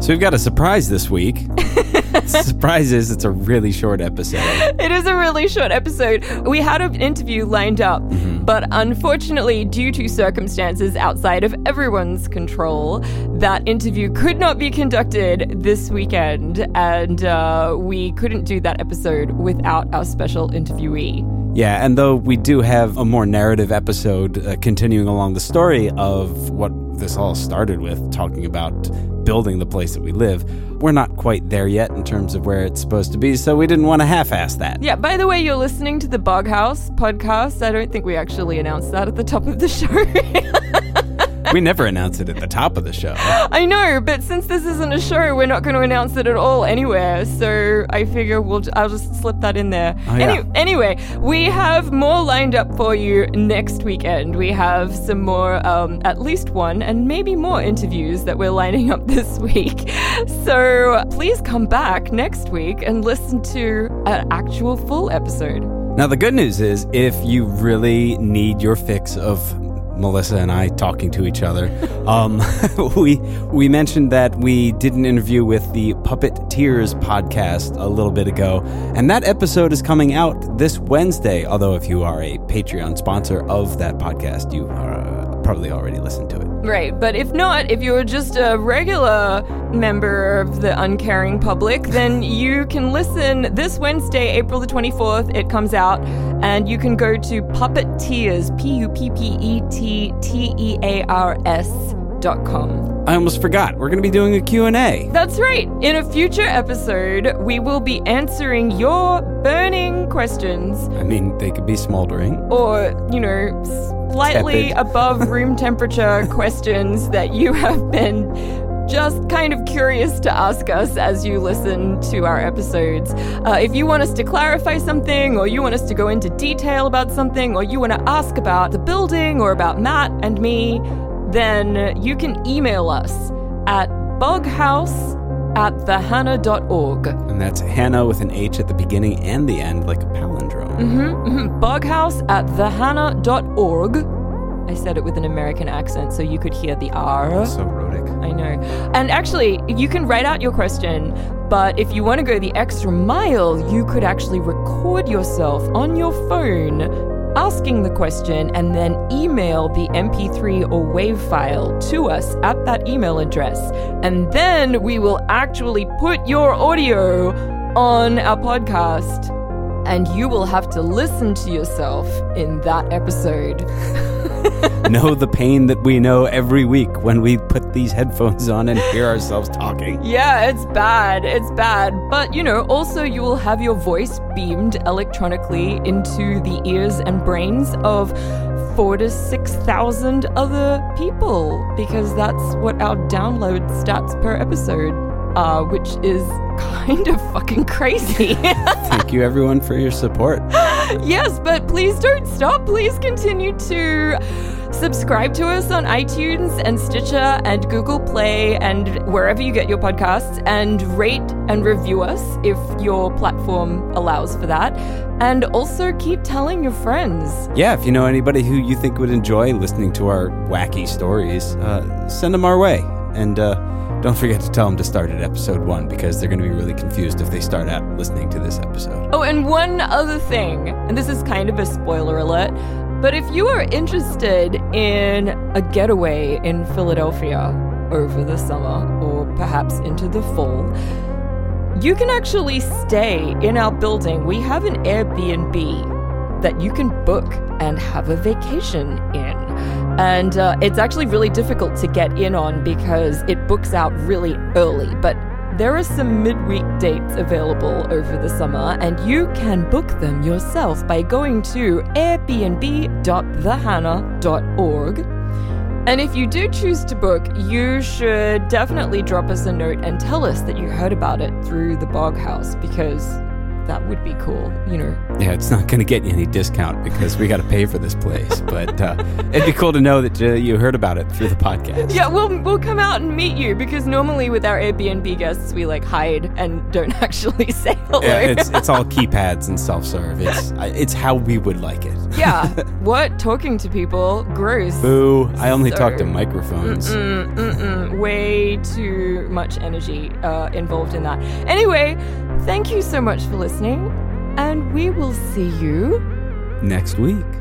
So we've got a surprise this week. surprise is it's a really short episode. It is a really short episode. We had an interview lined up, but unfortunately, due to circumstances outside of everyone's control, that interview could not be conducted this weekend, and uh, we couldn't do that episode without our special interviewee. Yeah, and though we do have a more narrative episode uh, continuing along the story of what this all started with, talking about building the place that we live, we're not quite there yet in terms of where it's supposed to be, so we didn't want to half ass that. Yeah, by the way, you're listening to the Bog House podcast. I don't think we actually announced that at the top of the show. We never announce it at the top of the show. I know, but since this isn't a show, we're not going to announce it at all anywhere. So I figure we'll I'll just slip that in there. Oh, yeah. Any- anyway, we have more lined up for you next weekend. We have some more, um, at least one, and maybe more interviews that we're lining up this week. So please come back next week and listen to an actual full episode. Now, the good news is if you really need your fix of Melissa and I talking to each other, um, we we mentioned that we did an interview with the Puppet Tears podcast a little bit ago, and that episode is coming out this Wednesday. Although, if you are a Patreon sponsor of that podcast, you uh, probably already listened to it. Right, but if not, if you're just a regular member of the uncaring public, then you can listen this Wednesday, April the 24th. It comes out, and you can go to Puppet Tears, P U P P E T T E A R S dot com. I almost forgot. We're going to be doing a Q&A. That's right. In a future episode, we will be answering your burning questions I mean, they could be smoldering. or, you know, slightly Tepid. above room temperature questions that you have been just kind of curious to ask us as you listen to our episodes. Uh, if you want us to clarify something, or you want us to go into detail about something, or you want to ask about the building or about Matt and me, then you can email us at bughouse at thehannah.org. And that's Hannah with an H at the beginning and the end, like a palindrome. Mm-hmm, Bughouse at thehannah.org. I said it with an American accent so you could hear the R. So rhotic. I know. And actually, you can write out your question, but if you want to go the extra mile, you could actually record yourself on your phone asking the question and then email the MP3 or WAV file to us at that email address. And then we will actually put your audio on our podcast. And you will have to listen to yourself in that episode. know the pain that we know every week when we put these headphones on and hear ourselves talking. Yeah, it's bad. It's bad. But, you know, also you will have your voice beamed electronically into the ears and brains of four to 6,000 other people because that's what our download stats per episode are, which is kind of fucking crazy. Thank you, everyone, for your support. yes, but please don't stop. Please continue to subscribe to us on iTunes and Stitcher and Google Play and wherever you get your podcasts and rate and review us if your platform allows for that. And also keep telling your friends. Yeah, if you know anybody who you think would enjoy listening to our wacky stories, uh, send them our way. And uh, don't forget to tell them to start at episode one because they're going to be really confused if they start out listening to this episode. Oh, and one other thing, and this is kind of a spoiler alert, but if you are interested in a getaway in Philadelphia over the summer or perhaps into the fall, you can actually stay in our building. We have an Airbnb that you can book and have a vacation in. And uh, it's actually really difficult to get in on because it books out really early. But there are some midweek dates available over the summer, and you can book them yourself by going to airbnb.thehannah.org. And if you do choose to book, you should definitely drop us a note and tell us that you heard about it through the Bog House because that would be cool, you know. Yeah, it's not going to get you any discount because we got to pay for this place. But uh, it'd be cool to know that uh, you heard about it through the podcast. Yeah, we'll we'll come out and meet you because normally with our Airbnb guests we like hide and don't actually say hello. Yeah, it's it's all keypads and self serve. It's it's how we would like it. Yeah. what? Talking to people? Gross. Boo. I only So- talk to microphones. Mm, mm-mm. Way too much energy uh, involved in that. Anyway, thank you so much for listening, and we will see you Next week.